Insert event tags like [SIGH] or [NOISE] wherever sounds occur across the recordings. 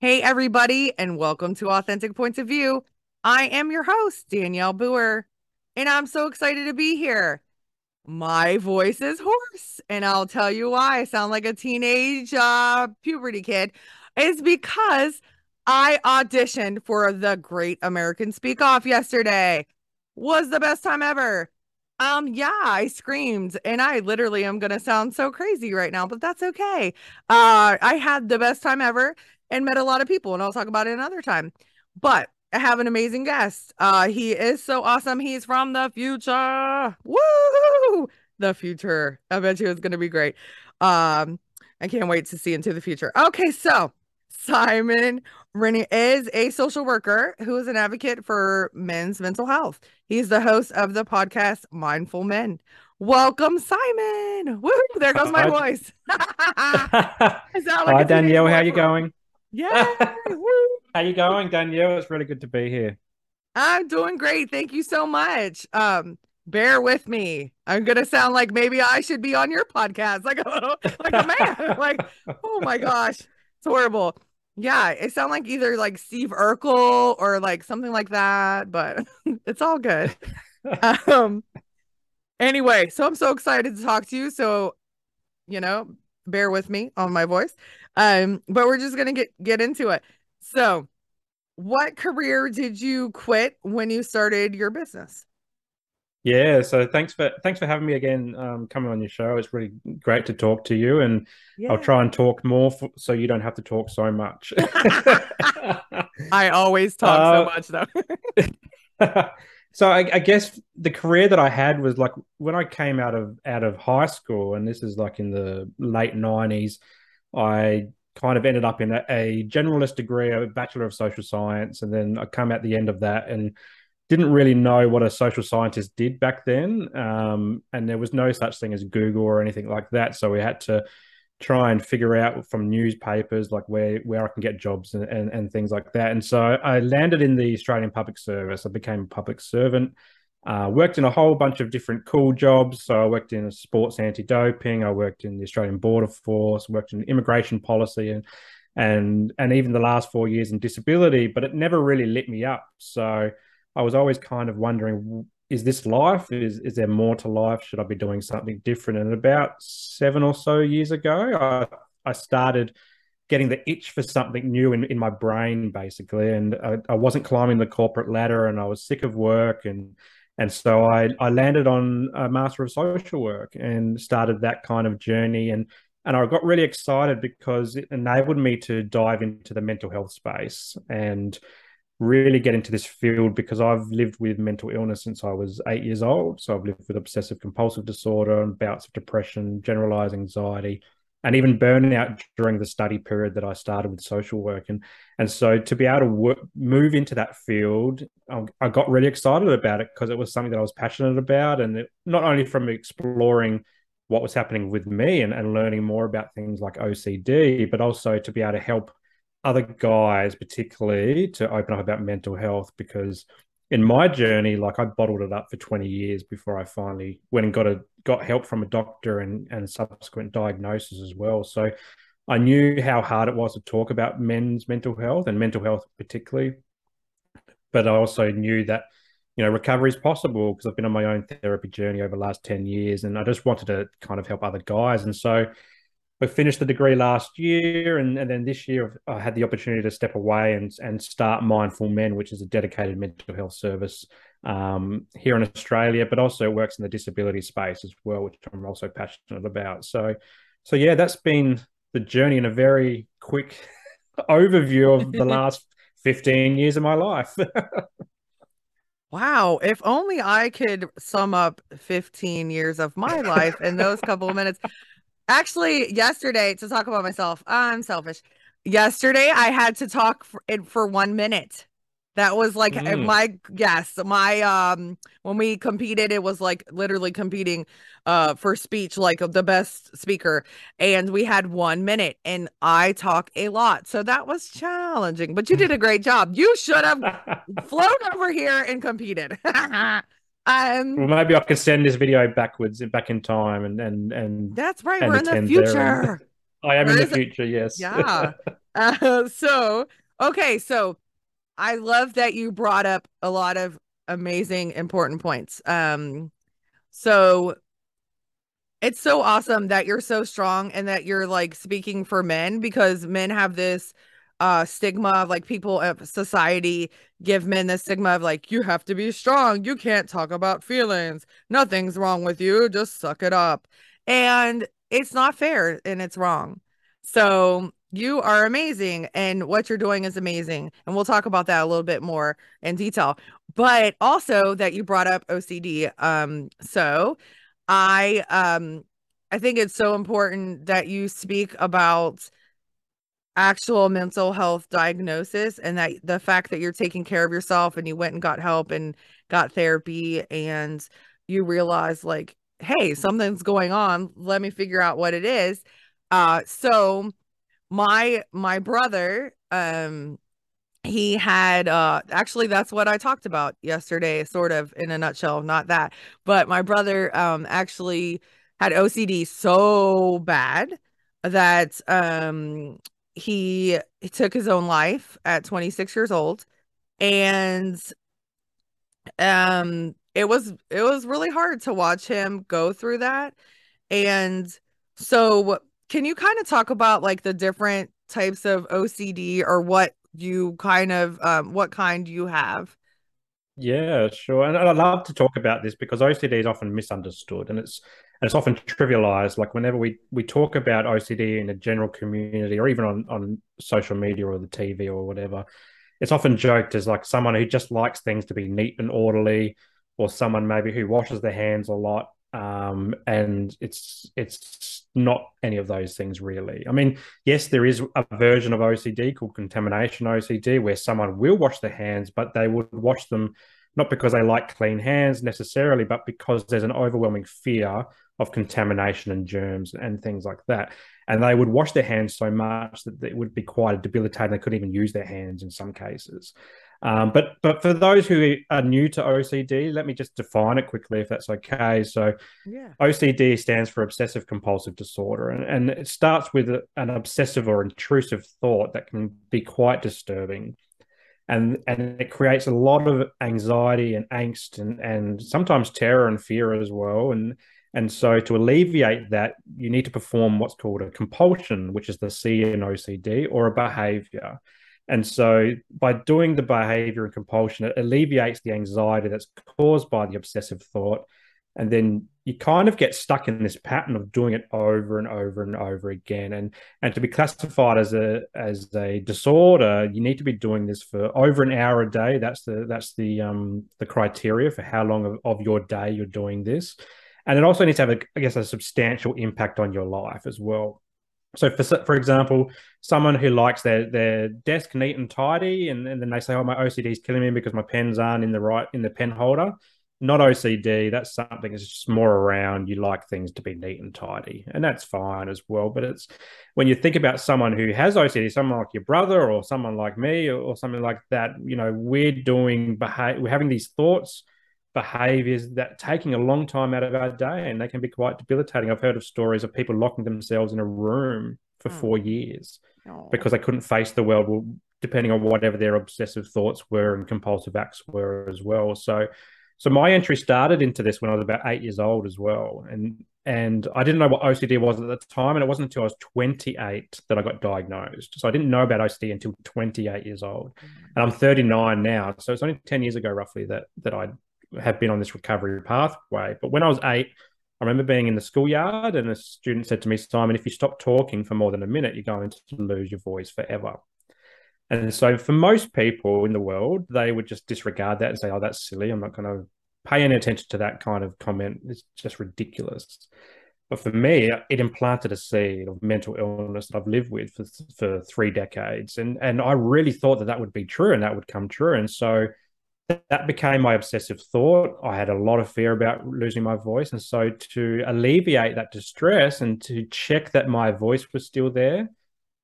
Hey, everybody, and welcome to Authentic Points of View. I am your host, Danielle Boer, and I'm so excited to be here. My voice is hoarse, and I'll tell you why I sound like a teenage uh, puberty kid. It's because I auditioned for the Great American Speak Off yesterday. Was the best time ever. Um, yeah, I screamed, and I literally am gonna sound so crazy right now, but that's okay. Uh, I had the best time ever and met a lot of people, and I'll talk about it another time. But I have an amazing guest. Uh, he is so awesome. He's from the future. Woo! The future. I bet you it's gonna be great. Um, I can't wait to see into the future. Okay, so Simon Rinne is a social worker who is an advocate for men's mental health. He's the host of the podcast Mindful Men. Welcome, Simon. Woo! There goes my Hi. voice. [LAUGHS] Like Hi Danielle, how you going? Yeah. [LAUGHS] How you going, Danielle? It's really good to be here. I'm doing great. Thank you so much. Um, bear with me. I'm gonna sound like maybe I should be on your podcast, [LAUGHS] like a [LAUGHS] little, like a man. like, oh my gosh, it's horrible. Yeah, it sound like either like Steve Urkel or like something like that, but it's all good. um, anyway, so I'm so excited to talk to you. So, you know, bear with me on my voice. Um, but we're just gonna get get into it. So, what career did you quit when you started your business? Yeah, so thanks for thanks for having me again, um, coming on your show. It's really great to talk to you, and I'll try and talk more for, so you don't have to talk so much. [LAUGHS] I always talk Uh, so much though. [LAUGHS] so I, I guess the career that I had was like when I came out of out of high school, and this is like in the late nineties. I kind of ended up in a, a generalist degree, a bachelor of social science, and then I come at the end of that and didn't really know what a social scientist did back then. Um, and there was no such thing as Google or anything like that, so we had to try and figure out from newspapers like where where I can get jobs and, and, and things like that. And so I landed in the Australian Public Service. I became a public servant. Uh, worked in a whole bunch of different cool jobs. So I worked in sports anti-doping. I worked in the Australian Border Force. Worked in immigration policy, and and and even the last four years in disability. But it never really lit me up. So I was always kind of wondering, is this life? Is is there more to life? Should I be doing something different? And about seven or so years ago, I I started getting the itch for something new in, in my brain, basically. And I, I wasn't climbing the corporate ladder and I was sick of work. And and so I, I landed on a Master of Social Work and started that kind of journey. And and I got really excited because it enabled me to dive into the mental health space and really get into this field because I've lived with mental illness since I was eight years old. So I've lived with obsessive compulsive disorder and bouts of depression, generalized anxiety, and even burnout during the study period that I started with social work. And and so to be able to work, move into that field, I, I got really excited about it because it was something that I was passionate about, and it, not only from exploring what was happening with me and, and learning more about things like OCD, but also to be able to help other guys, particularly, to open up about mental health because in my journey, like I bottled it up for 20 years before I finally went and got a got help from a doctor and, and subsequent diagnosis as well. So I knew how hard it was to talk about men's mental health and mental health particularly. But I also knew that, you know, recovery is possible because I've been on my own therapy journey over the last 10 years and I just wanted to kind of help other guys. And so I finished the degree last year, and, and then this year I had the opportunity to step away and and start Mindful Men, which is a dedicated mental health service um, here in Australia, but also works in the disability space as well, which I'm also passionate about. So, so yeah, that's been the journey in a very quick [LAUGHS] overview of the [LAUGHS] last 15 years of my life. [LAUGHS] Wow, if only I could sum up 15 years of my life in those couple of minutes. Actually, yesterday to talk about myself, I'm selfish. Yesterday, I had to talk for, for one minute. That was like uh, mm. my yes, my um when we competed, it was like literally competing uh for speech, like the best speaker, and we had one minute, and I talk a lot, so that was challenging. But you did a great job. You should have [LAUGHS] flown over here and competed. [LAUGHS] Um, well, maybe I can send this video backwards, back in time, and and and that's right. And we're in the future. [LAUGHS] I am in the future. Yes. Yeah. [LAUGHS] uh, so okay, so I love that you brought up a lot of amazing, important points. Um, so it's so awesome that you're so strong and that you're like speaking for men because men have this uh stigma of like people of society give men the stigma of like you have to be strong. You can't talk about feelings. Nothing's wrong with you. Just suck it up. And it's not fair and it's wrong. So you are amazing and what you're doing is amazing and we'll talk about that a little bit more in detail. But also that you brought up ocd um so i um i think it's so important that you speak about actual mental health diagnosis and that the fact that you're taking care of yourself and you went and got help and got therapy and you realize like hey something's going on. Let me figure out what it is. Uh so my my brother um he had uh actually that's what I talked about yesterday sort of in a nutshell not that but my brother um actually had OCD so bad that um he, took his own life at 26 years old. And um it was it was really hard to watch him go through that. And so can you kind of talk about like the different types of OCD or what you kind of um what kind you have? Yeah sure. And i love to talk about this because OCD is often misunderstood and it's and it's often trivialized. Like whenever we we talk about OCD in a general community or even on on social media or the TV or whatever, it's often joked as like someone who just likes things to be neat and orderly, or someone maybe who washes their hands a lot. Um, and it's it's not any of those things really. I mean, yes, there is a version of OCD called contamination OCD where someone will wash their hands, but they would wash them not because they like clean hands necessarily, but because there's an overwhelming fear of contamination and germs and things like that. And they would wash their hands so much that it would be quite debilitating. They couldn't even use their hands in some cases. Um, but but for those who are new to OCD, let me just define it quickly, if that's okay. So, yeah. OCD stands for obsessive compulsive disorder, and, and it starts with a, an obsessive or intrusive thought that can be quite disturbing, and and it creates a lot of anxiety and angst, and and sometimes terror and fear as well. And And so, to alleviate that, you need to perform what's called a compulsion, which is the C in OCD, or a behavior. And so, by doing the behavior and compulsion, it alleviates the anxiety that's caused by the obsessive thought. And then you kind of get stuck in this pattern of doing it over and over and over again. And and to be classified as a as a disorder, you need to be doing this for over an hour a day. That's the that's the um the criteria for how long of, of your day you're doing this. And it also needs to have, a, I guess, a substantial impact on your life as well. So, for for example, someone who likes their their desk neat and tidy, and, and then they say, "Oh, my OCD is killing me because my pens aren't in the right in the pen holder." Not OCD. That's something that's just more around. You like things to be neat and tidy, and that's fine as well. But it's when you think about someone who has OCD, someone like your brother or someone like me or, or something like that. You know, we're doing behave. We're having these thoughts behaviors that taking a long time out of our day and they can be quite debilitating. I've heard of stories of people locking themselves in a room for oh. four years oh. because they couldn't face the world, depending on whatever their obsessive thoughts were and compulsive acts were as well. So, so my entry started into this when I was about eight years old as well, and and I didn't know what OCD was at the time, and it wasn't until I was 28 that I got diagnosed. So I didn't know about OCD until 28 years old, mm. and I'm 39 now. So it's only 10 years ago, roughly, that that I have been on this recovery pathway. But when I was eight, I remember being in the schoolyard and a student said to me, Simon, if you stop talking for more than a minute, you're going to lose your voice forever. And so for most people in the world, they would just disregard that and say, oh, that's silly. I'm not going to pay any attention to that kind of comment. It's just ridiculous. But for me, it implanted a seed of mental illness that I've lived with for, for three decades. And, and I really thought that that would be true and that would come true. And so that became my obsessive thought. I had a lot of fear about losing my voice. And so, to alleviate that distress and to check that my voice was still there,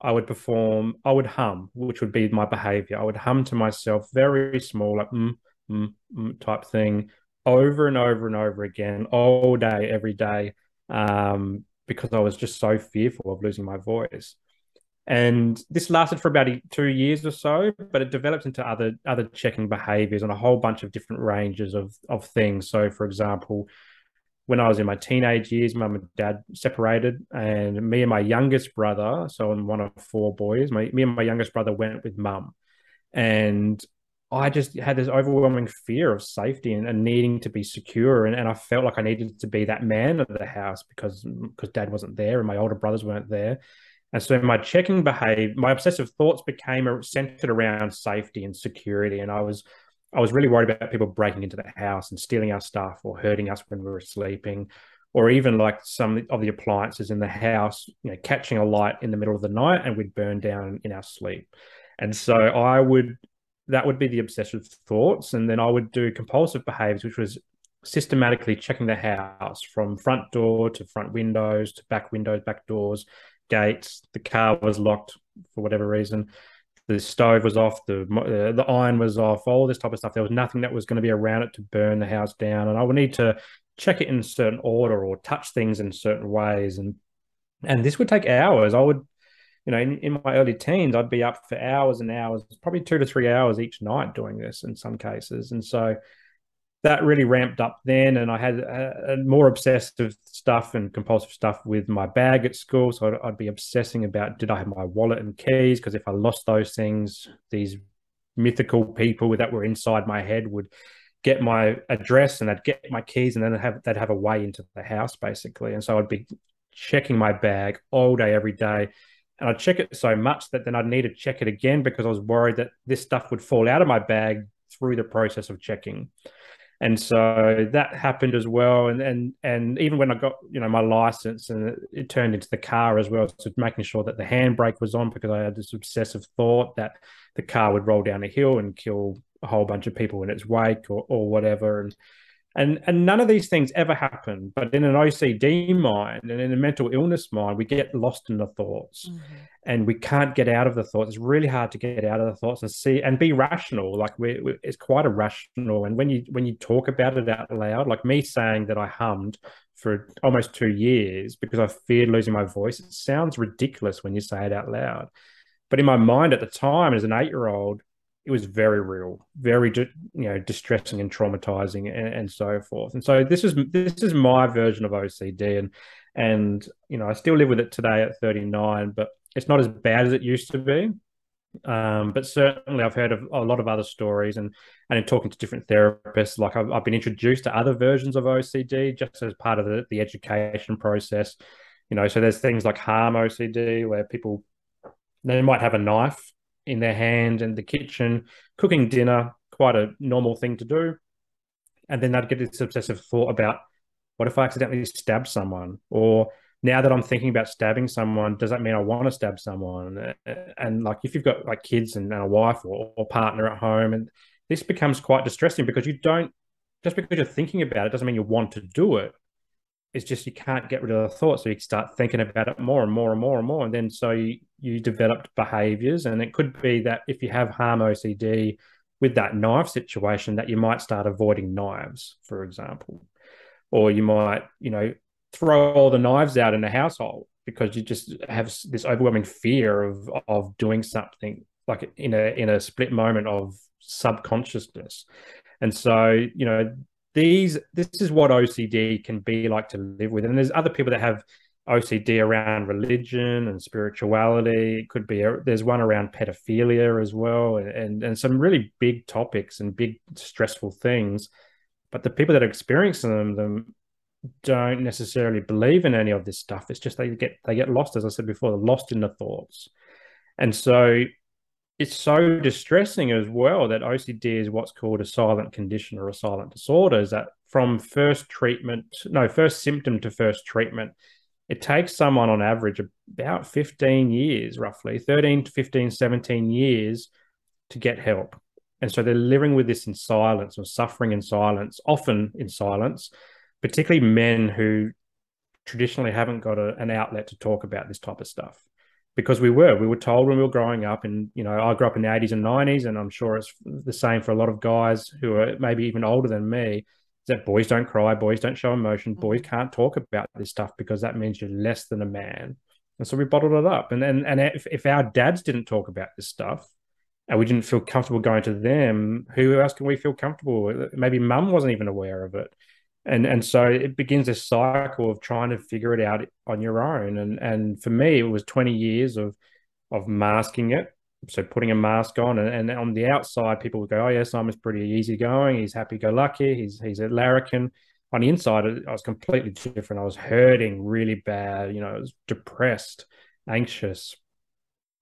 I would perform, I would hum, which would be my behavior. I would hum to myself very small, like mm, mm, mm type thing over and over and over again, all day, every day, um, because I was just so fearful of losing my voice and this lasted for about two years or so but it developed into other other checking behaviors on a whole bunch of different ranges of of things. So for example when i was in my teenage years mum and dad separated and me and my youngest brother so i'm one of four boys my, me and my youngest brother went with mum. And I just had this overwhelming fear of safety and, and needing to be secure, and, and I felt like I needed to be that man of the house because because dad wasn't there and my older brothers weren't there, and so my checking behavior, my obsessive thoughts became centered around safety and security. And I was, I was really worried about people breaking into the house and stealing our stuff or hurting us when we were sleeping, or even like some of the appliances in the house, you know, catching a light in the middle of the night and we'd burn down in our sleep. And so I would, that would be the obsessive thoughts. And then I would do compulsive behaviors, which was systematically checking the house from front door to front windows to back windows, back doors, gates. The car was locked for whatever reason. The stove was off. The uh, the iron was off. All this type of stuff. There was nothing that was going to be around it to burn the house down. And I would need to check it in certain order or touch things in certain ways. And and this would take hours. I would, you know, in, in my early teens, I'd be up for hours and hours, probably two to three hours each night doing this in some cases. And so that really ramped up then and i had a, a more obsessive stuff and compulsive stuff with my bag at school. So I'd, I'd be obsessing about did i have my wallet and keys? Because if i lost those things these mythical people that were inside my head would get my address and they'd get my keys and then they'd have, they'd have a way into the house basically. And so i'd be checking my bag all day every day. And I'd check it so much that then I'd need to check it again because I was worried that this stuff would fall out of my bag through the process of checking and so that happened as well. And and and even when i got you know my license and it, it, turned into the car as well so making sure that the handbrake was on because i had this obsessive thought that the car would roll down a hill and kill a whole bunch of people in its wake or, or whatever. And and and none of these things ever happen but in an ocd mind and in a mental illness mind we get lost in the thoughts mm-hmm. and we can't get out of the thoughts. It's really hard to get out of the thoughts and see and be rational. Like we, we it's quite irrational. And when you when you talk about it out loud like me saying that i hummed for almost two years because i feared losing my voice it sounds ridiculous when you say it out loud. But in my mind at the time as an eight year old it was very real, very you know distressing and traumatizing, and, and so forth. And so this is this is my version of OCD, and and you know I still live with it today at 39, but it's not as bad as it used to be. Um, but certainly, I've heard of a lot of other stories, and and in talking to different therapists, like I've, I've been introduced to other versions of OCD just as part of the, the education process. You know, so there's things like harm OCD where people they might have a knife in their hand in the kitchen, cooking dinner, quite a normal thing to do. And then they'd get this obsessive thought about what if I accidentally stab someone? Or now that I'm thinking about stabbing someone, does that mean I want to stab someone? And like if you've got like kids and, a wife or, or partner at home, and this becomes quite distressing because you don't just because you're thinking about it doesn't mean you want to do it it's just you can't get rid of the thought. So you start thinking about it more and more and more and more. And then so you, you developed behaviors. And it could be that if you have harm OCD with that knife situation, that you might start avoiding knives, for example. Or you might, you know, throw all the knives out in the household because you just have this overwhelming fear of of doing something like in a in a split moment of subconsciousness. And so, you know, these this is what OCD can be like to live with. And there's other people that have OCD around religion and spirituality. It could be a, there's one around pedophilia as well, and and some really big topics and big stressful things. But the people that are experiencing them, them don't necessarily believe in any of this stuff. It's just they get they get lost, as I said before, lost in the thoughts. And so it's so distressing as well that OCD is what's called a silent condition or a silent disorder. Is that from first treatment, no, first symptom to first treatment, it takes someone on average about 15 years, roughly 13 to 15, 17 years to get help. And so they're living with this in silence or suffering in silence, often in silence, particularly men who traditionally haven't got a, an outlet to talk about this type of stuff because we were we were told when we were growing up and you know i grew up in the 80s and 90s and i'm sure it's the same for a lot of guys who are maybe even older than me that boys don't cry boys don't show emotion mm-hmm. boys can't talk about this stuff because that means you're less than a man. And so we bottled it up. And then and, and if, if our dads didn't talk about this stuff and we didn't feel comfortable going to them who else can we feel comfortable with? Maybe mum wasn't even aware of it and and so it begins this cycle of trying to figure it out on your own. And and for me it was 20 years of of masking it. So putting a mask on and, and on the outside people would go oh yeah simon's pretty easygoing. He's happy-go-lucky. He's he's a larrikin on the inside i was completely different. I was hurting really bad. You know i was depressed anxious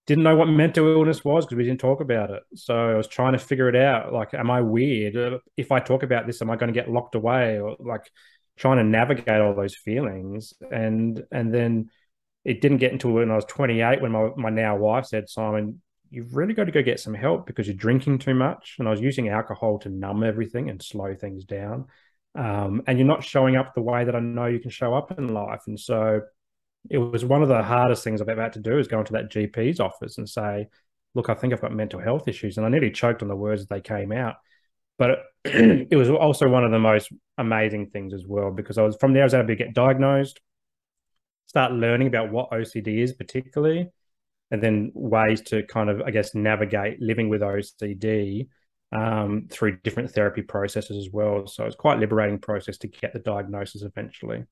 didn't know what mental illness was because we didn't talk about it. So I was trying to figure it out. Like, am I weird? If I talk about this, am I going to get locked away? Or like trying to navigate all those feelings. And and then it didn't get until when I was 28 when my, my now wife said, Simon, you've really got to go get some help because you're drinking too much. And I was using alcohol to numb everything and slow things down. Um, and you're not showing up the way that I know you can show up in life. And so it was one of the hardest things I've ever had to do is go into that GP's office and say, look, I think I've got mental health issues. And I nearly choked on the words as they came out. But it, [CLEARS THROAT] it was also one of the most amazing things as well, because I was from there, I was able to get diagnosed, start learning about what OCD is, particularly, and then ways to kind of, I guess, navigate living with OCD um, through different therapy processes as well. So it's quite liberating process to get the diagnosis eventually.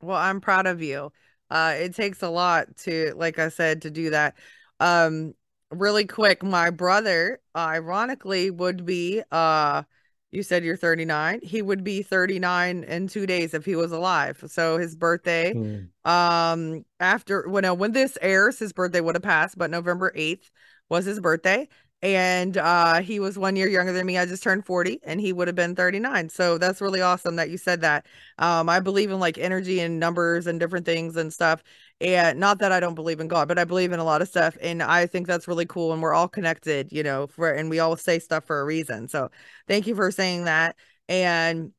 Well, I'm proud of you. Uh, it takes a lot to, like I said, to do that. Um, really quick, my brother, ironically, would be uh you said you're 39. He would be 39 in two days if he was alive. So his birthday, mm. um, after when when this airs, his birthday would have passed, but November 8th was his birthday and uh he was one year younger than me i just turned 40 and he would have been 39 so that's really awesome that you said that. Um i believe in like energy and numbers and different things and stuff and not that i don't believe in god but i believe in a lot of stuff and i think that's really cool and we're all connected you know for and we all say stuff for a reason. So thank you for saying that. And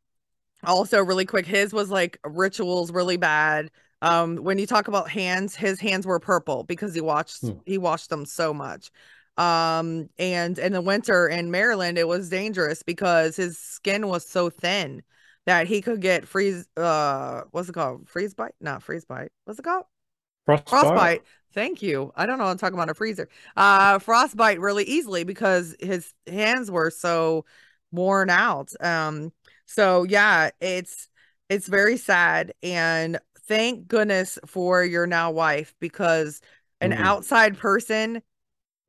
also really quick his was like rituals really bad. Um when you talk about hands his hands were purple because he watched hmm. he washed them so much um, and in the winter in Maryland, it was dangerous because his skin was so thin that he could get freeze. Uh, what's it called? Freeze bite? Not freeze bite. What's it called? Frostbite. frostbite. Thank you. I don't know. I'm talking about a freezer. Uh, frostbite really easily because his hands were so worn out. Um, so yeah, it's it's very sad, and thank goodness for your now wife because an Mm. outside person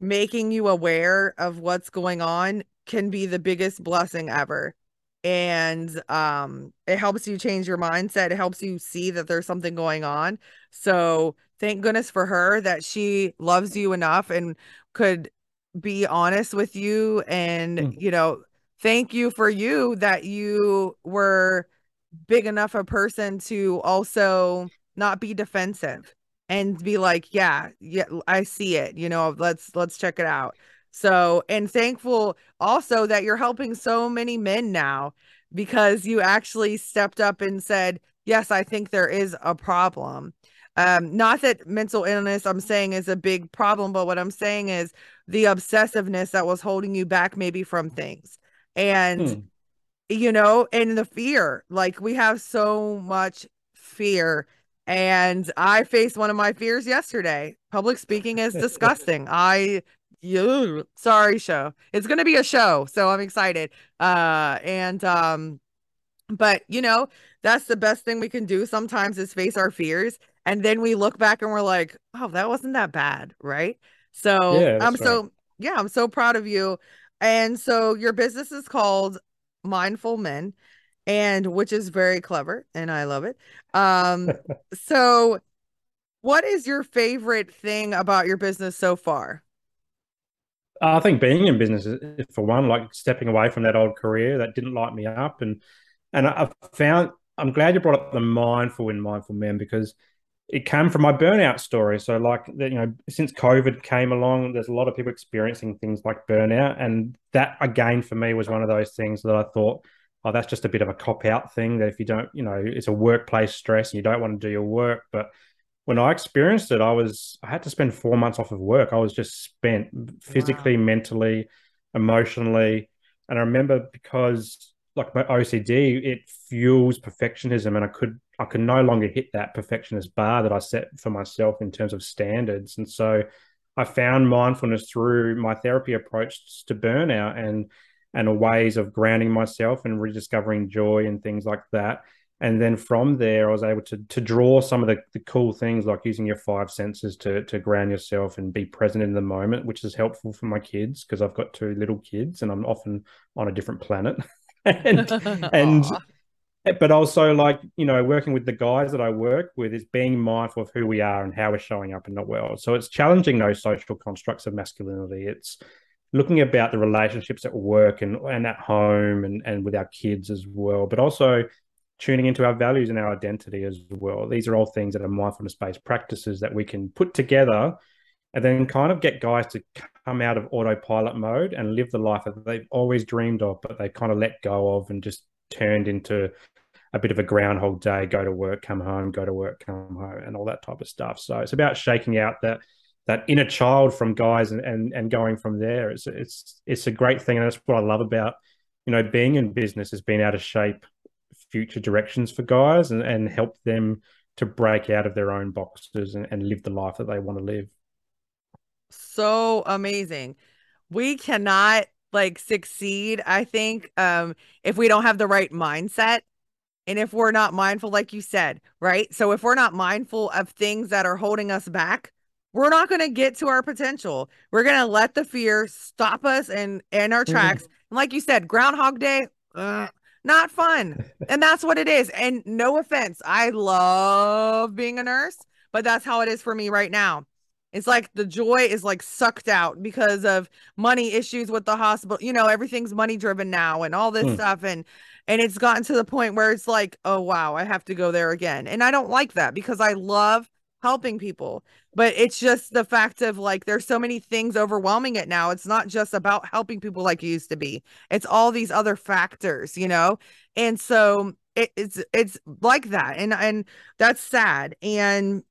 making you aware of what's going on can be the biggest blessing ever. And um it helps you change your mindset. It helps you see that there's something going on. So thank goodness for her that she loves you enough and could be honest with you and Mm. you know, thank you for you that you were big enough a person to also not be defensive and be like, yeah, yeah, I see it. You know, let's let's check it out. So, and thankful also that you're helping so many men now because you actually stepped up and said, yes, I think there is a problem. Um, not that mental illness I'm saying is a big problem, but what I'm saying is the obsessiveness that was holding you back maybe from things. And Hmm. you know, and the fear. Like we have so much fear. And I faced one of my fears yesterday. Public speaking is disgusting. [LAUGHS] I you sorry show. It's gonna be a show, so I'm excited. Uh and um but you know, that's the best thing we can do sometimes is face our fears. And then we look back and we're like, oh, that wasn't that bad, right? So Yeah, I'm right. so yeah, I'm so proud of you. And so your business is called Mindful Men, and which is very clever, and I love it. Um, [LAUGHS] so what is your favorite thing about your business so far? I think being in business, for one, like stepping away from that old career that didn't light me up, and and I found I'm glad you brought up the mindful in mindful men because it came from my burnout story. So, like you know, since COVID came along, there's a lot of people experiencing things like burnout, and that again for me was one of those things that I thought, oh, that's just a bit of a cop out thing. That if you don't, you know, it's a workplace stress, and you don't want to do your work, but when I experienced it, I was I had to spend four months off of work. I was just spent physically, mentally, emotionally. And I remember because like my OCD, it fuels perfectionism and I could I could no longer hit that perfectionist bar that I set for myself in terms of standards. And so I found mindfulness through my therapy approach to burnout and and ways of grounding myself and rediscovering joy and things like that. And then from there i was able to to draw some of the, the cool things like using your five senses to to ground yourself and be present in the moment which is helpful for my kids because i've got two little kids and i'm often on a different planet. [LAUGHS] And [LAUGHS] and but also like you know working with the guys that i work with is being mindful of who we are and how we're showing up and not world so it's challenging those social constructs of masculinity. It's looking about the relationships at work and, and at home and, and with our kids as well but also tuning into our values and our identity as well. These are all things that are mindfulness based practices that we can put together and then kind of get guys to come out of autopilot mode and live the life that they've always dreamed of, but they kind of let go of and just turned into a bit of a groundhog day, go to work, come home, go to work, come home, and all that type of stuff. So it's about shaking out that that inner child from guys and and, and going from there. It's it's it's a great thing, and that's what I love about you know being in business is being able to shape future directions for guys and, and help them to break out of their own boxes and, and live the life that they want to live. so amazing. We cannot like succeed, I think, um, if we don't have the right mindset and if we're not mindful, like you said, right? So if we're not mindful of things that are holding us back, we're not going to get to our potential. We're going to let the fear stop us and in our tracks. And like you said, Groundhog Day, uh, not fun. [LAUGHS] And that's what it is. And no offense, I love being a nurse, but that's how it is for me right now. It's like the joy is like sucked out because of money issues with the hospital. You know, everything's money driven now and all this Hmm. stuff and and it's gotten to the point where it's like, "Oh wow, I have to go there again." And I don't like that because I love helping people. But it's just the fact of like there's so many things overwhelming it now. It's not just about helping people like it used to be. It's all these other factors, you know? And so it, it's it's like that. And and that's sad. And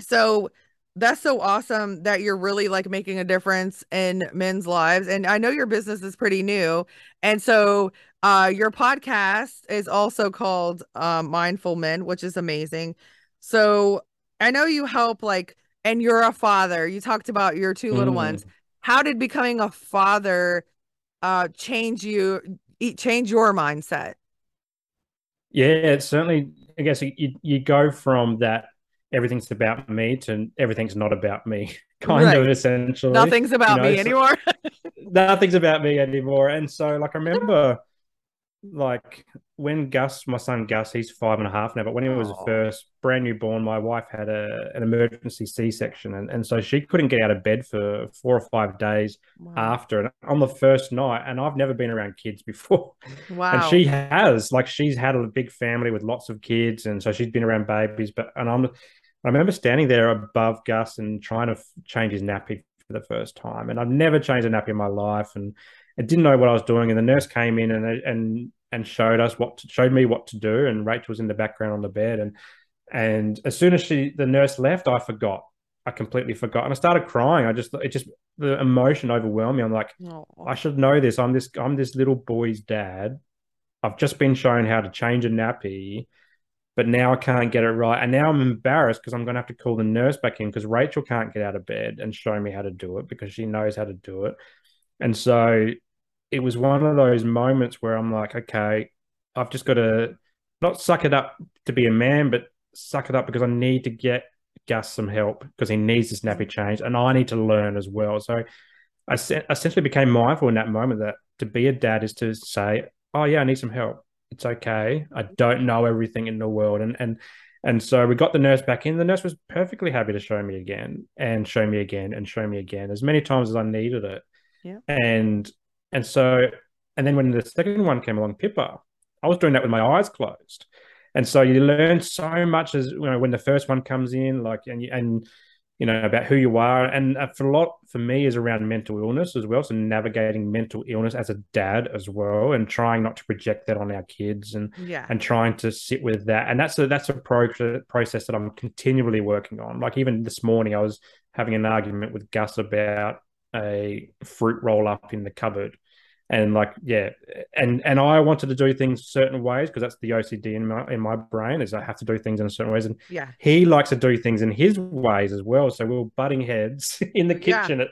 so that's so awesome that you're really like making a difference in men's lives. And I know your business is pretty new. And so uh your podcast is also called um Mindful Men, which is amazing. So I know you help like and you're a father. You talked about your two little mm. ones. How did becoming a father uh change you change your mindset? Yeah, it's certainly I guess you you go from that everything's about me to everything's not about me [LAUGHS] kind right. of essentially nothing's about you know, me anymore [LAUGHS] [LAUGHS] nothing's about me anymore and so like i remember like when Gus, my son Gus, he's five and a half now, but when he was Aww. Oh. first brand new born, my wife had a an emergency C section, and, and so she couldn't get out of bed for four or five days wow. after. And on the first night, and I've never been around kids before, wow. [LAUGHS] and she has, like, she's had a big family with lots of kids, and so she's been around babies. But and I'm, I remember standing there above Gus and trying to change his nappy for the first time, and I've never changed a nappy in my life, and I didn't know what I was doing, and the nurse came in and and and showed us what to, showed me what to do, and Rachel was in the background on the bed, and and as soon as she the nurse left, I forgot. I completely forgot, and I started crying. I just it just the emotion overwhelmed me. I'm like. I should know this. I'm this I'm this little boy's dad. I've just been shown how to change a nappy, but now I can't get it right, and now I'm embarrassed because I'm going to have to call the nurse back in because Rachel can't get out of bed and show me how to do it because she knows how to do it, and so it was one of those moments where I'm like, okay, I've just got to not suck it up to be a man, but suck it up because I need to get Gus some help because he needs this nappy change and I need to learn as well. So I essentially became mindful in that moment that to be a dad is to say, oh, yeah, I need some help. It's okay. I don't know everything in the world. And, and, and so we got the nurse back in. The nurse was perfectly happy to show me again and show me again and show me again as many times as I needed it. Yeah. And and so, and then when the second one came along, Pippa, I was doing that with my eyes closed. And so you learn so much as you know when the first one comes in, like and you, and you know about who you are, and for a lot for me is around mental illness as well. So navigating mental illness as a dad as well, and trying not to project that on our kids, and yeah, and trying to sit with that. And that's a that's a pro- process that I'm continually working on. Like even this morning, I was having an argument with Gus about a fruit roll up in the cupboard and like yeah and and i wanted to do things certain ways because that's the ocd in my in my brain is i have to do things in a certain ways and yeah he likes to do things in his ways as well so we were butting heads [LAUGHS] in the kitchen yeah. at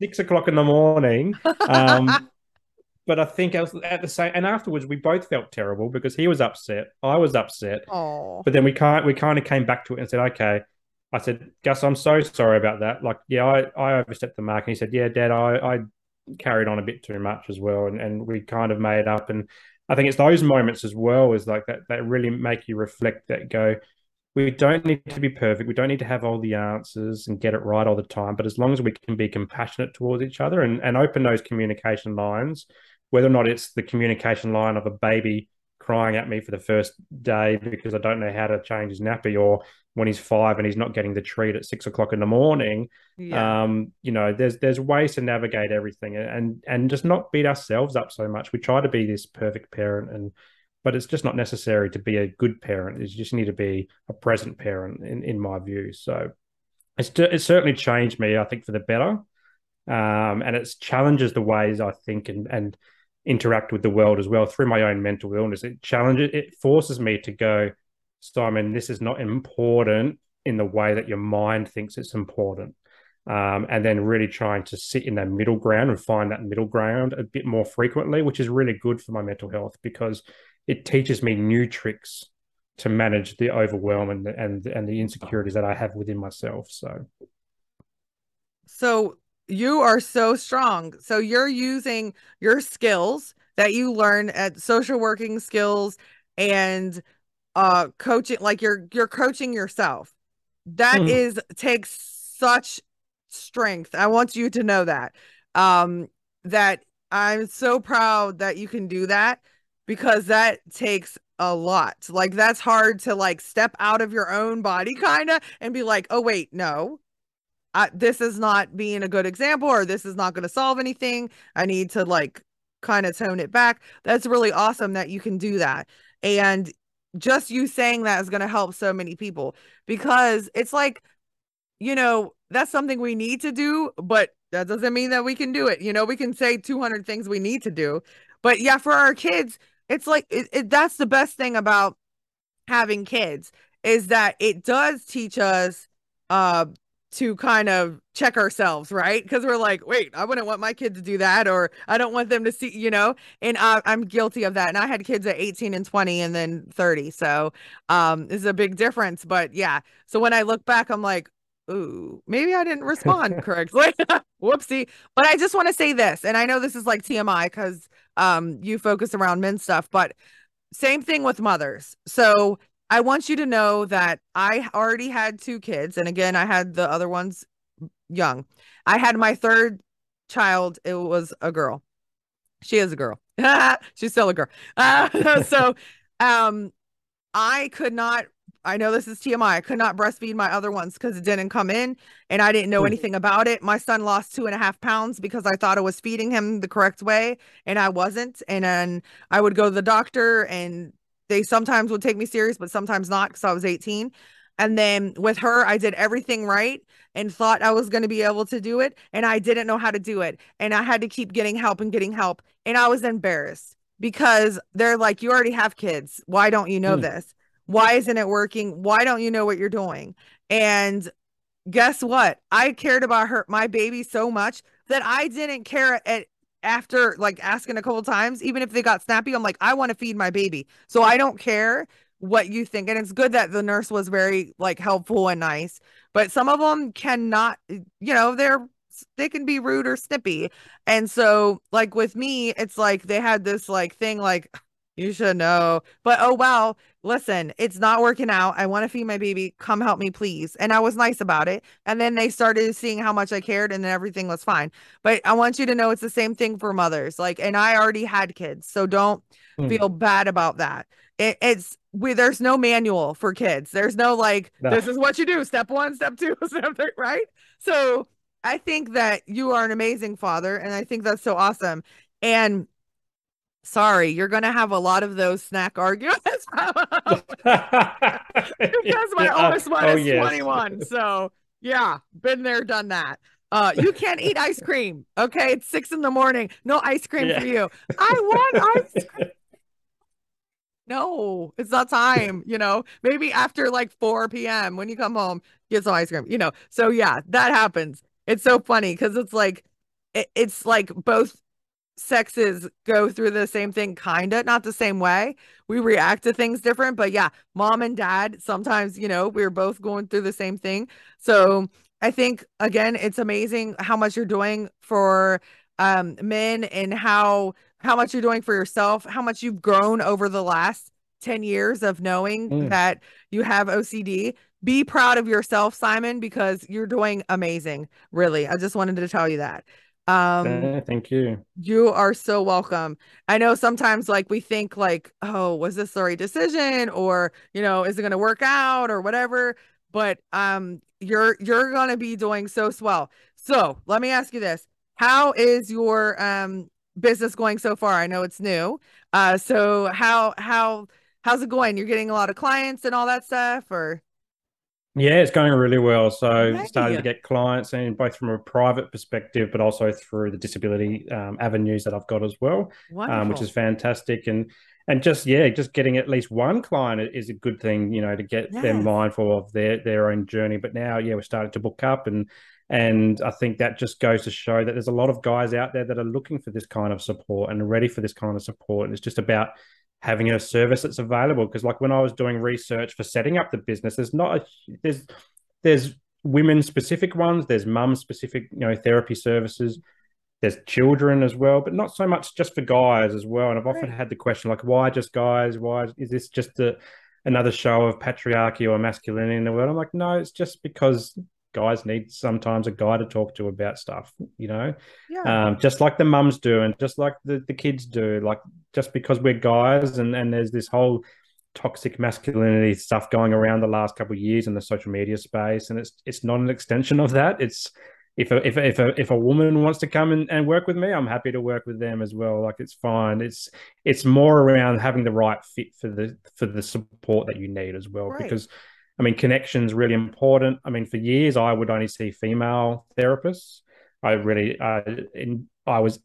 six o'clock in the morning um [LAUGHS] but i think I was at the same and afterwards we both felt terrible because he was upset i was upset Oh. but then we can't we kind of came back to it and said okay I said, Gus, I'm so sorry about that. Like, yeah, I, I overstepped the mark. And he said, Yeah, Dad, I, I carried on a bit too much as well. And, and we kind of made up. And I think it's those moments as well is like that, that really make you reflect that go, we don't need to be perfect. We don't need to have all the answers and get it right all the time. But as long as we can be compassionate towards each other and, and open those communication lines, whether or not it's the communication line of a baby crying at me for the first day because I don't know how to change his nappy, or when he's five and he's not getting the treat at six o'clock in the morning. Yeah. Um, you know, there's there's ways to navigate everything and and just not beat ourselves up so much. We try to be this perfect parent and but it's just not necessary to be a good parent. You just need to be a present parent in, in my view. So it's it's certainly changed me, I think, for the better. Um, and it's challenges the ways I think and and interact with the world as well through my own mental illness. It challenges, it forces me to go, Simon, this is not important in the way that your mind thinks it's important. Um, and then really trying to sit in that middle ground and find that middle ground a bit more frequently, which is really good for my mental health because it teaches me new tricks to manage the overwhelm and and and the insecurities that I have within myself. So, so you are so strong. So you're using your skills that you learn at social working skills and uh coaching like you're you're coaching yourself. That mm. is takes such strength. I want you to know that. Um that I'm so proud that you can do that because that takes a lot. Like that's hard to like step out of your own body kind of and be like, "Oh wait, no. I, this is not being a good example or this is not going to solve anything. I need to like kind of tone it back. That's really awesome that you can do that. And just you saying that is going to help so many people because it's like, you know, that's something we need to do, but that doesn't mean that we can do it. You know, we can say 200 things we need to do. But yeah, for our kids, it's like it, it, that's the best thing about having kids is that it does teach us uh to kind of check ourselves, right? Because we're like, wait, I wouldn't want my kid to do that, or I don't want them to see, you know. And I, I'm guilty of that. And I had kids at 18 and 20, and then 30. So, um, is a big difference. But yeah, so when I look back, I'm like, ooh, maybe I didn't respond [LAUGHS] correctly. [LAUGHS] Whoopsie. But I just want to say this, and I know this is like TMI because um you focus around men stuff, but same thing with mothers. So I want you to know that I already had two kids. And again, I had the other ones young. I had my third child. It was a girl. She is a girl. [LAUGHS] She's still a girl. Uh, [LAUGHS] so um, I could not I know this is TMI. I could not breastfeed my other ones because it didn't come in and I didn't know anything about it. My son lost two and a half pounds because I thought I was feeding him the correct way and I wasn't. And then I would go to the doctor and they sometimes would take me serious, but sometimes not because I was 18. And then with her, I did everything right and thought I was going to be able to do it. And I didn't know how to do it. And I had to keep getting help and getting help. And I was embarrassed because they're like, you already have kids. Why don't you know mm. this? Why isn't it working? Why don't you know what you're doing? And guess what? I cared about her, my baby so much that I didn't care at after like asking a couple times, even if they got snappy, I'm like, I want to feed my baby. So I don't care what you think. And it's good that the nurse was very like helpful and nice. But some of them cannot, you know, they're they can be rude or snippy. And so like with me, it's like they had this like thing like you should know. But oh well, listen, it's not working out. I want to feed my baby. Come help me, please. And I was nice about it. And then they started seeing how much I cared and then everything was fine. But I want you to know it's the same thing for mothers. Like, and I already had kids. So don't mm. feel bad about that. It, it's we there's no manual for kids. There's no like, no. this is what you do. Step one, step two, [LAUGHS] step three, right? So I think that you are an amazing father, and I think that's so awesome. And sorry, you're going to have a lot of those snack arguments [LAUGHS] [LAUGHS] because my oldest one oh, is yes. 21. So, yeah, been there, done that. Uh, you can't eat ice cream. Okay, it's six in the morning. No ice cream yeah. for you. I want ice cream. No, it's not time. You know, maybe after like 4 p.m. when you come home, get some ice cream. You know, so yeah, that happens. It's so funny because it's like, it, it's like both sexes go through the same thing kind of not the same way. We react to things different but yeah mom and dad sometimes you know we're both going through the same thing. So i think again it's amazing how much you're doing for um men and how how much you're doing for yourself how much you've grown over the last 10 years of knowing mm. that you have OCD be proud of yourself simon because you're doing amazing really. I just wanted to tell you that um thank you. you are so welcome. I know sometimes like we think like oh was this the right decision? Or you know is it going to work out? or whatever. But um you're you're going to be doing so swell. So let me ask you this. How is your um business going so far? I know it's new. Uh so how how how's it going? You're getting a lot of clients and all that stuff or yeah, it's going really well. So hey. starting to get clients, and both from a private perspective, but also through the disability um, avenues that I've got as well, um, which is fantastic. And and just yeah, just getting at least one client is a good thing, you know, to get yes. them mindful of their their own journey. But now, yeah, we're starting to book up, and and I think that just goes to show that there's a lot of guys out there that are looking for this kind of support and ready for this kind of support. And it's just about having a service that's available. Because like when i was doing research for setting up the business there's not a there's there's women specific ones there's mum specific you know therapy services there's children as well but not so much just for guys as well. And i've often right. had the question like why just guys? Why is this just a, another show of patriarchy or masculinity in the world? I'm like no it's just because guys need sometimes a guy to talk to about stuff, you know, yeah. um, just like the mums do and just like the, the kids do. Like just because we're guys and, and there's this whole toxic masculinity stuff going around the last couple of years in the social media space, and it's it's not an extension of that. It's if a, if a, if a, if a woman wants to come and, and work with me, I'm happy to work with them as well. Like it's fine. It's it's more around having the right fit for the for the support that you need as well. Right. Because I mean, connection's really important. I mean, for years I would only see female therapists. I really, uh, in, I was,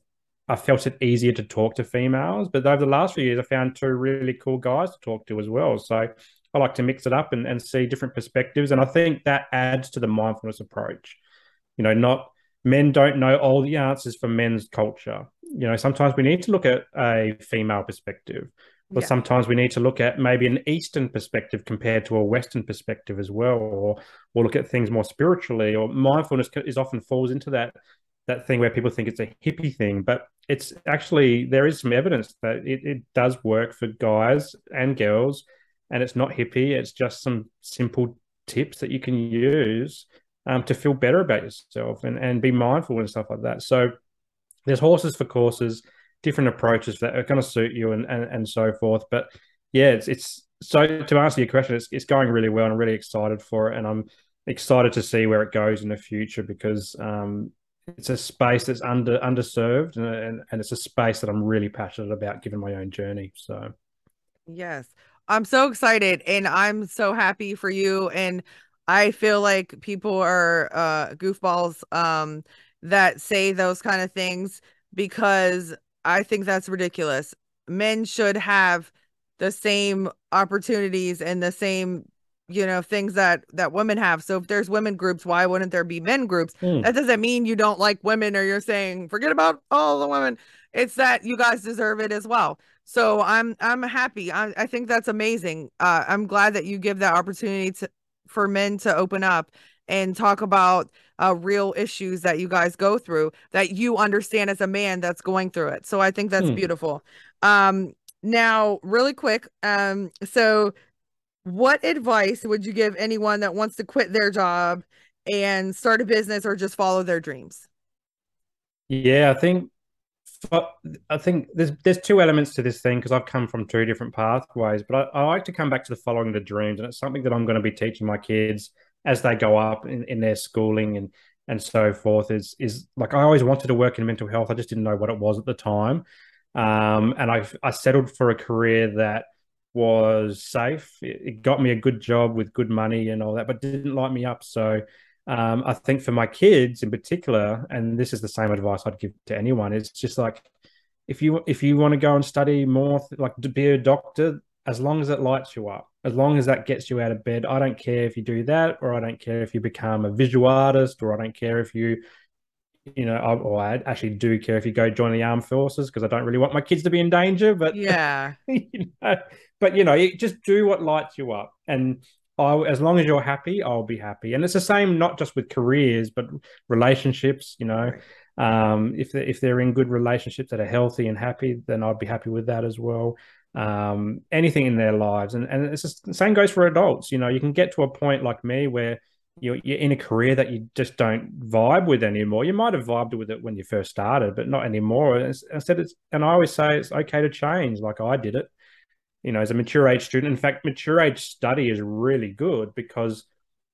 I felt it easier to talk to females. But over the last few years, I found two really cool guys to talk to as well. So I like to mix it up and, and see different perspectives. And I think that adds to the mindfulness approach. You know, not men don't know all the answers for men's culture. You know, sometimes we need to look at a female perspective, or yeah. sometimes we need to look at maybe an Eastern perspective compared to a Western perspective as well, or or look at things more spiritually. Or mindfulness is often falls into that that thing where people think it's a hippie thing, but it's actually there is some evidence that it, it does work for guys and girls, and it's not hippie. It's just some simple tips that you can use um, to feel better about yourself and and be mindful and stuff like that. So there's horses for courses, different approaches that are going to suit you and and, and so forth. But yeah, it's it's so to answer your question, it's it's going really well. I'm really excited for it, and I'm excited to see where it goes in the future because um, it's a space that's under underserved and, and, and it's a space that I'm really passionate about given my own journey. So yes, I'm so excited and I'm so happy for you. And I feel like people are uh goofballs um that say those kind of things because I think that's ridiculous. Men should have the same opportunities and the same you know things that that women have. So if there's women groups why wouldn't there be men groups? Mm. that doesn't mean you don't like women or you're saying forget about all the women. It's that you guys deserve it as well. So i'm i'm happy. I, I think that's amazing. Uh, i'm glad that you give that opportunity to for men to open up and talk about uh, real issues that you guys go through that you understand as a man that's going through it so i think that's mm. beautiful um now really quick um so what advice would you give anyone that wants to quit their job and start a business or just follow their dreams? Yeah, I think I think there's there's two elements to this thing because I've come from two different pathways, but I, I, like to come back to the following the dreams, and it's something that I'm going to be teaching my kids as they go up in, in their schooling and and so forth. Is is like I always wanted to work in mental health, I just didn't know what it was at the time, um, and I I settled for a career that was safe. It, got me a good job with good money and all that, but didn't light me up. So um, I think for my kids in particular, and this is the same advice I'd give to anyone, it's just like if you if you want to go and study more, like to be a doctor, as long as it lights you up, as long as that gets you out of bed, I don't care if you do that, or I don't care if you become a visual artist, or I don't care if you you know, I, or I actually do care if you go join the armed forces because I don't really want my kids to be in danger. But [LAUGHS] yeah, you know, but you know, you just do what lights you up, and I, as long as you're happy, I'll be happy. And it's the same not just with careers, but relationships. You know, um, if they, if they're in good relationships that are healthy and happy, then I'd be happy with that as well. Um, anything in their lives, and and it's just, the same goes for adults. You know, you can get to a point like me where you're, you're in a career that you just don't vibe with anymore. You might have vibed with it when you first started, but not anymore. Instead, it's and I always say it's okay to change. Like I did it, you know, as a mature age student. In fact, mature age study is really good because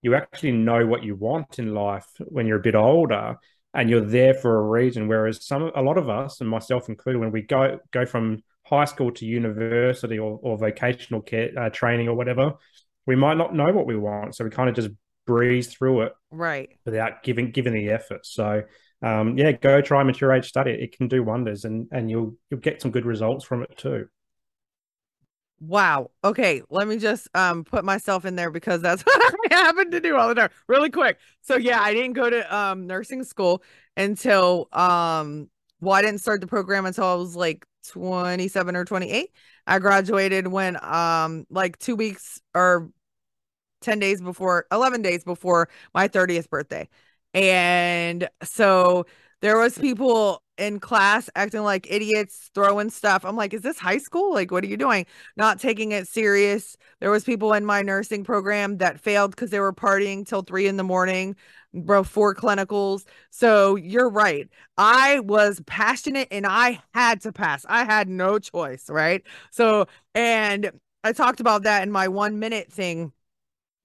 you actually know what you want in life when you're a bit older, and you're there for a reason. Whereas some, a lot of us, and myself included, when we go go from high school to university or, or vocational care uh, training or whatever, we might not know what we want, so we kind of just breeze through it right. without giving giving the effort. So um, yeah go try mature age study. It can do wonders and and you'll you'll get some good results from it too. Wow. Okay. Let me just um put myself in there because that's [LAUGHS] what i happen to do all the time. Really quick. So yeah i didn't go to um nursing school until um well i didn't start the program until i was like 27 or 28 i graduated when um like two weeks or 10 days before 11 days before my 30th birthday. And so there was people in class acting like idiots throwing stuff. I'm like is this high school? Like what are you doing? Not taking it serious. There was people in my nursing program that failed because they were partying till three in the morning before clinicals. So you're right. I was passionate and i had to pass. I had no choice right? So and i talked about that in my one minute thing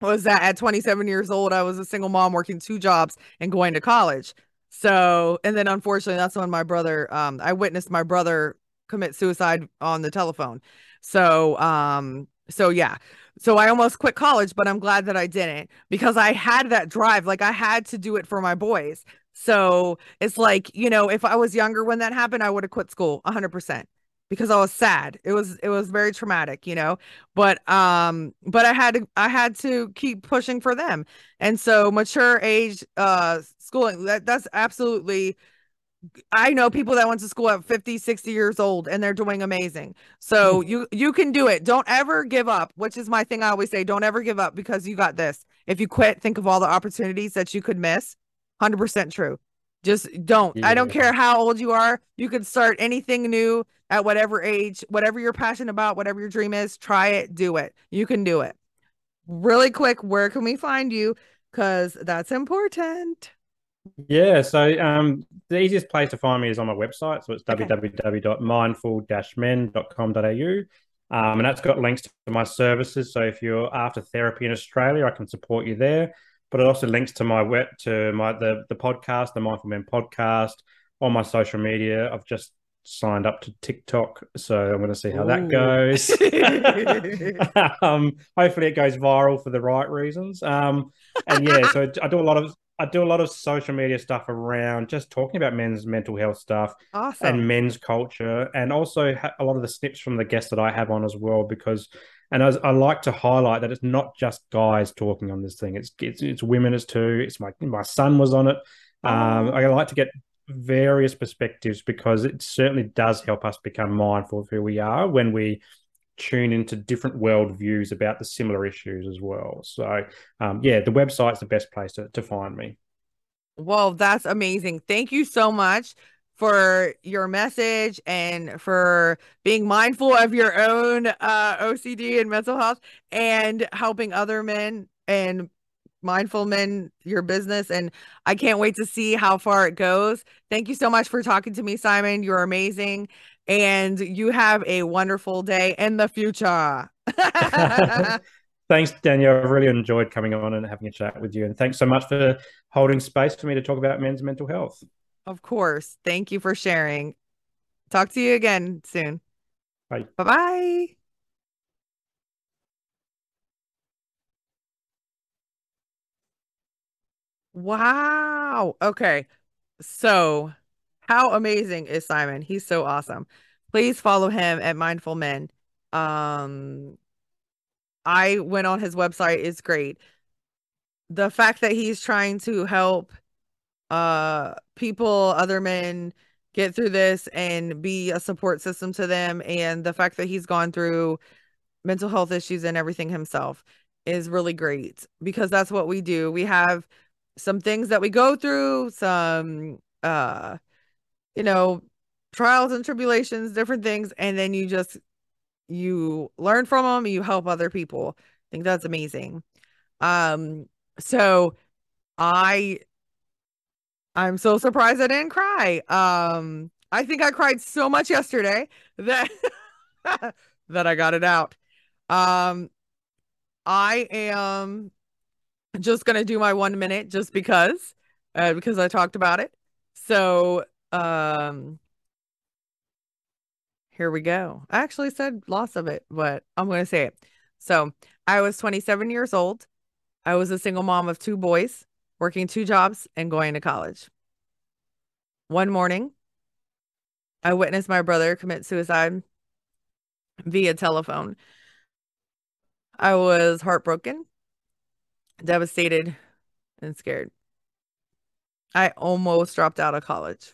was that at 27 years old, I was a single mom working two jobs and going to college. So, and then unfortunately, that's when my brother, um, I witnessed my brother commit suicide on the telephone. So, um, so yeah. So I almost quit college, but I'm glad that I didn't because I had that drive. Like I had to do it for my boys. So it's like, you know, if I was younger when that happened, I would have quit school 100%. Because I was sad. It was it was very traumatic, you know. But um but I had to I had to keep pushing for them. And so mature age uh schooling that that's absolutely I know people that went to school at 50, 60 years old and they're doing amazing. So you you can do it. Don't ever give up, which is my thing I always say, don't ever give up because you got this. If you quit, think of all the opportunities that you could miss. 100% true. Just don't. Yeah. I don't care how old you are. You can start anything new at whatever age, whatever you're passionate about, whatever your dream is, try it, do it. You can do it. Really quick, where can we find you? Because that's important. Yeah, so um, the easiest place to find me is on my website. So it's okay. www.mindful-men.com.au. Um, and that's got links to my services. So if you're after therapy in Australia, I can support you there. But it also links to my web to my the the podcast, the Mindful Men podcast, on my social media. I've just signed up to TikTok, so I'm going to see how Ooh. that goes. [LAUGHS] [LAUGHS] um, hopefully, it goes viral for the right reasons. Um, and yeah, so I do a lot of I do a lot of social media stuff around just talking about men's mental health stuff awesome. and men's culture, and also a lot of the snips from the guests that I have on as well. Because, and I, I like to highlight that it's not just guys talking on this thing; it's it's, it's women as too. It's my my son was on it. Um. I like to get various perspectives because it certainly does help us become mindful of who we are when we tune into different worldviews about the similar issues as well. So, um, yeah, the website's the best place to, to find me. Well, that's amazing. Thank you so much for your message and for being mindful of your own uh, OCD and mental health and helping other men and mindful men your business and i can't wait to see how far it goes thank you so much for talking to me simon you're amazing and you have a wonderful day in the future. [LAUGHS] thanks, Danielle. I've really enjoyed coming on and having a chat with you. And thanks so much for holding space for me to talk about men's mental health. Of course. Thank you for sharing. Talk to you again soon. Bye. Bye bye. Wow. Okay. So how amazing is Simon? He's so awesome. Please follow him at Mindful Men. Um, I went on his website. It's great. The fact that he's trying to help uh people, other men get through this and be a support system to them and the fact that he's gone through mental health issues and everything himself is really great because that's what we do. We have some things that we go through, some uh you know, trials and tribulations, different things, and then you just you learn from them, you help other people. I think that's amazing. Um, so I I'm so surprised I didn't cry. Um, I think I cried so much yesterday [LAUGHS] that that I got it out. Um, I am just gonna do my one minute just because, uh, because I talked about it. So um, here we go. I actually said lots of it, but I'm to say it. So I was 27 years old. I was a single mom of two boys, working two jobs and going to college. One morning, I witnessed my brother commit suicide via telephone. I was heartbroken, devastated, and scared. I almost dropped out of college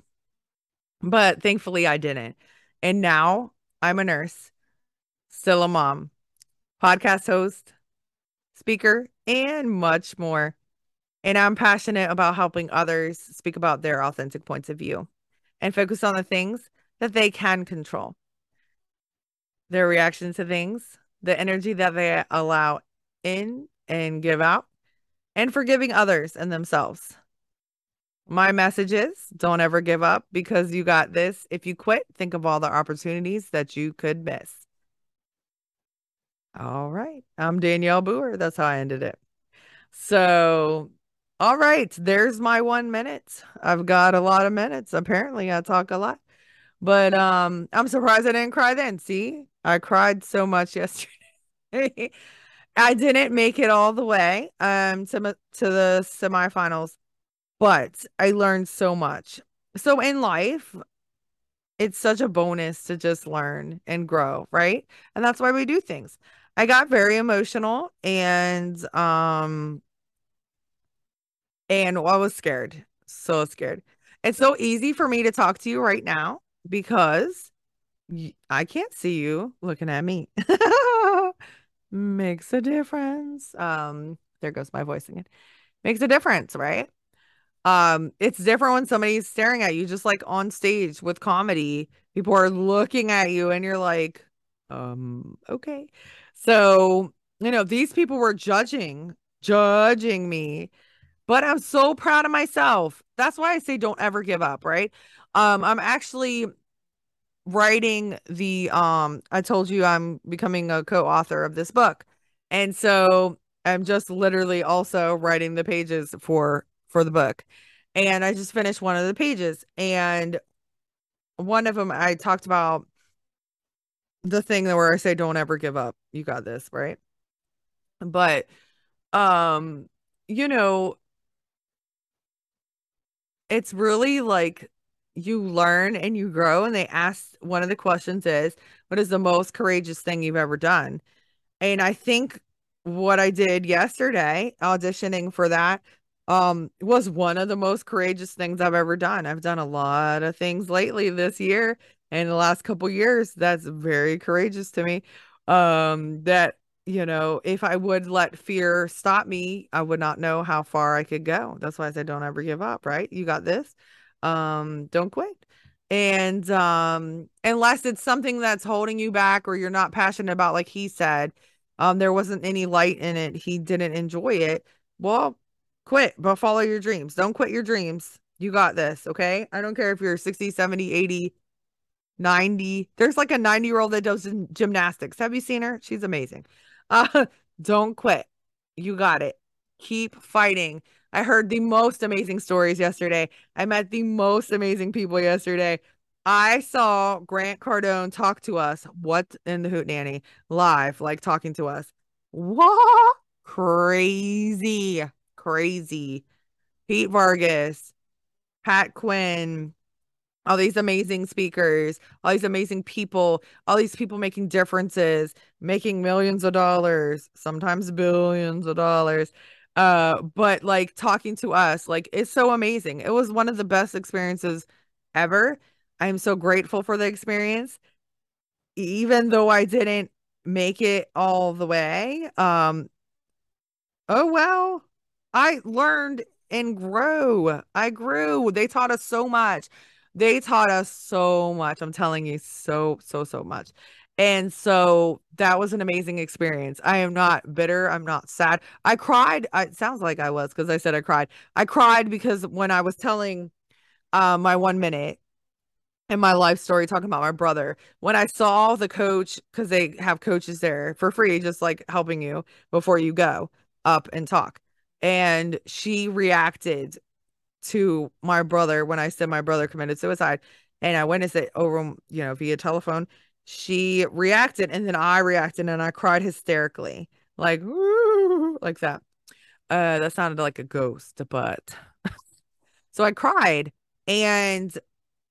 but thankfully I didn't. And now I'm a nurse, still a mom, podcast host, speaker, and much more. And I'm passionate about helping others speak about their authentic points of view and focus on the things that they can control their reaction to things, the energy that they allow in and give out, and forgiving others and themselves. My message is don't ever give up because you got this. If you quit, think of all the opportunities that you could miss. All right. I'm Danielle Boer. That's how I ended it. So, all right. There's my one minute. I've got a lot of minutes. Apparently, I talk a lot. But um, I'm surprised I didn't cry then. See, I cried so much [LAUGHS] yesterday. I didn't make it all the way um to to the semifinals but I learned so much. So in life, it's such a bonus to just learn and grow, right? And that's why we do things. I got very emotional and um and I was scared. So scared. It's so easy for me to talk to you right now because I can't see you looking at me. [LAUGHS] Makes a difference. Um, there goes my voice again. Makes a difference, right? Um, it's different when somebody's staring at you, just like on stage with comedy. People are looking at you and you're like, um, okay. So, you know, these people were judging, judging me, but I'm so proud of myself. That's why I say don't ever give up, right? Um, I'm actually writing the um I told you I'm becoming a co-author of this book. And so I'm just literally also writing the pages for for the book. And I just finished one of the pages and one of them I talked about the thing where I say don't ever give up. You got this, right? But um you know it's really like you learn and you grow. And they asked one of the questions is, what is the most courageous thing you've ever done? And I think what I did yesterday, auditioning for that, um, was one of the most courageous things I've ever done. I've done a lot of things lately this year and the last couple years that's very courageous to me. Um, that you know, if I would let fear stop me, I would not know how far I could go. That's why I said don't ever give up, right? You got this um don't quit. And um unless it's something that's holding you back or you're not passionate about like he said um there wasn't any light in it he didn't enjoy it well quit but follow your dreams. Don't quit your dreams. You got this okay? I don't care if you're 60 70 80 90 there's like a 90 year old that does gymnastics. Have you seen her? She's amazing. [LAUGHS] Uh don't quit. You got it. Keep fighting I heard the most amazing stories yesterday. I met the most amazing people yesterday. I saw Grant Cardone talk to us. What in the Hoot Nanny live, like talking to us. What? Crazy, crazy. Pete Vargas, Pat Quinn, all these amazing speakers, all these amazing people, all these people making differences, making millions of dollars, sometimes billions of dollars uh but like talking to us like it's so amazing. It was one of the best experiences ever. I'm so grateful for the experience even though i didn't make it all the way um oh well i learned and grew. I grew. They taught us so much. They taught us so much. I'm telling you so so so much and so that was an amazing experience. I am not bitter. I'm not sad. I cried. It sounds like I was because I said I cried. I cried because when I was telling uh, my one minute and my life story talking about my brother, when I saw the coach, because they have coaches there for free, just like helping you before you go up and talk. And she reacted to my brother when I said my brother committed suicide. And I witnessed it over, you know, via telephone she reacted and then I reacted and I cried hysterically, like like that. Uh, that sounded like a ghost, but [LAUGHS] so I cried and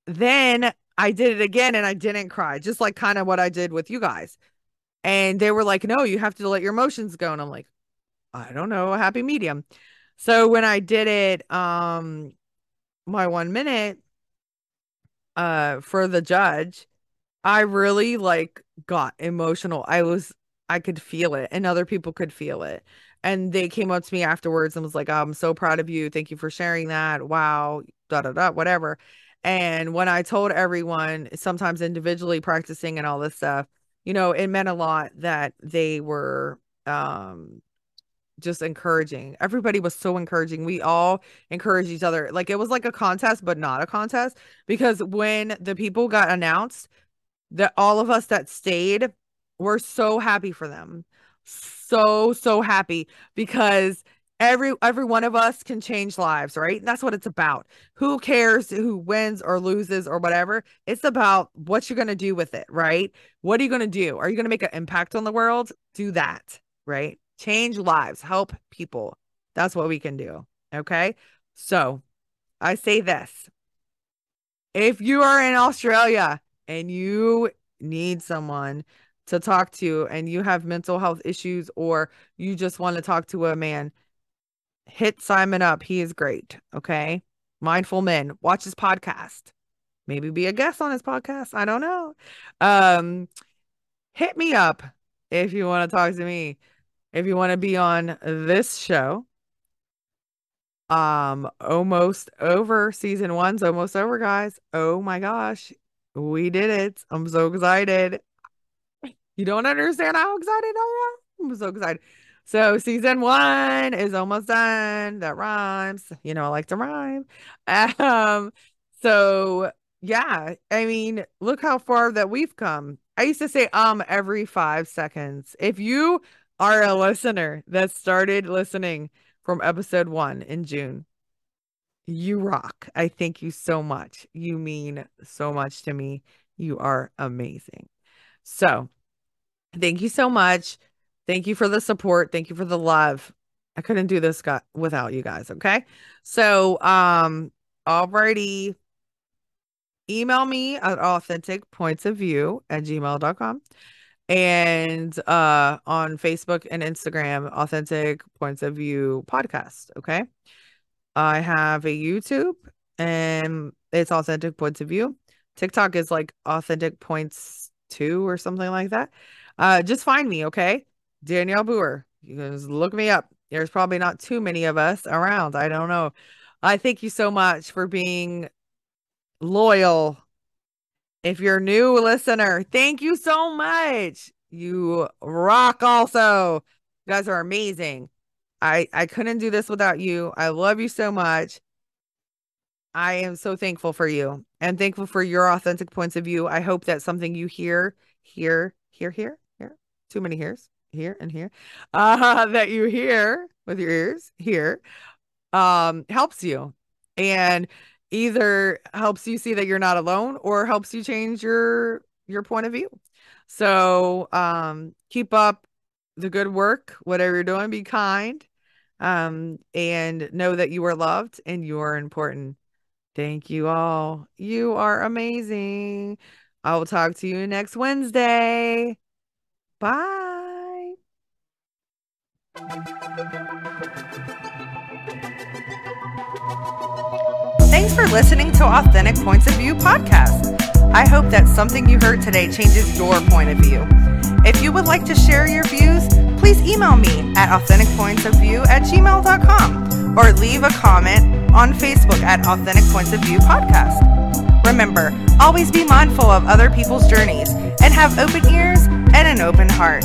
then I did it again and I didn't cry, just like kind of what I did with you guys. And they were like, "No, you have to let your emotions go." And I'm like, "I don't know, a happy medium." So when I did it, um, my one minute, uh, for the judge, I really like got emotional. I was I could feel it and other people could feel it. And they came up to me afterwards and was like, I'm so proud of you. Thank you for sharing that. Wow, da da da, whatever. And when I told everyone, sometimes individually practicing and all this stuff, you know, it meant a lot that they were um just encouraging. Everybody was so encouraging. We all encouraged each other. Like it was like a contest, but not a contest because when the people got announced, that all of us that stayed were so happy for them. So, so happy because every every one of us can change lives, right? That's what it's about. Who cares who wins or loses or whatever? It's about what you're going to do with it, right? What are you going to do? Are you going to make an impact on the world? Do that, right? Change lives, help people. That's what we can do. Okay? So, I say this. If you are in Australia and you need someone to talk to and you have mental health issues or you just want to talk to a man, hit Simon up. He is great. Okay. Mindful Men. Watch his podcast. Maybe be a guest on his podcast. I don't know. Um, hit me up if you want to talk to me. If you want to be on this show. Um, almost over. Season one's almost over, guys. Oh my gosh. We did it. I'm so excited. You don't understand how excited I am. I'm so excited. So season one is almost done. That rhymes. You know, I like to rhyme. [LAUGHS] Um, so yeah, I mean, look how far that we've come. I used to say um every five seconds. If you are a listener that started listening from episode one in June, you rock. I thank you so much. You mean so much to me. You are amazing. So thank you so much. Thank you for the support. Thank you for the love. I couldn't do this without you guys. Okay. So, um, already email me at authentic points of view at gmail.com and uh on Facebook and Instagram, authentic points of view podcast. Okay. I have a YouTube and it's authentic points of view. TikTok is like authentic points two or something like that. Uh just find me, okay? Danielle Boer. You can just look me up. There's probably not too many of us around. I don't know. I thank you so much for being loyal. If you're a new listener, thank you so much. You rock also. You guys are amazing. I I couldn't do this without you. I love you so much. I am so thankful for you and thankful for your authentic points of view. I hope that something you hear, hear, hear, hear, hear, too many hears, here and here, [LAUGHS] uh, that you hear with your ears here, um, helps you and either helps you see that you're not alone or helps you change your your point of view. So um, keep up the good work, whatever you're doing, be kind, um, and know that you are loved and you are important. Thank you all. You are amazing. I will talk to you next Wednesday. Bye. Thanks for listening to Authentic Points of View podcast. I hope that something you heard today changes your point of view. If you would like to share your views, please email me at authenticpointsofview at gmail.com or leave a comment on Facebook at Authentic Points of View podcast. Remember, always be mindful of other people's journeys and have open ears and an open heart.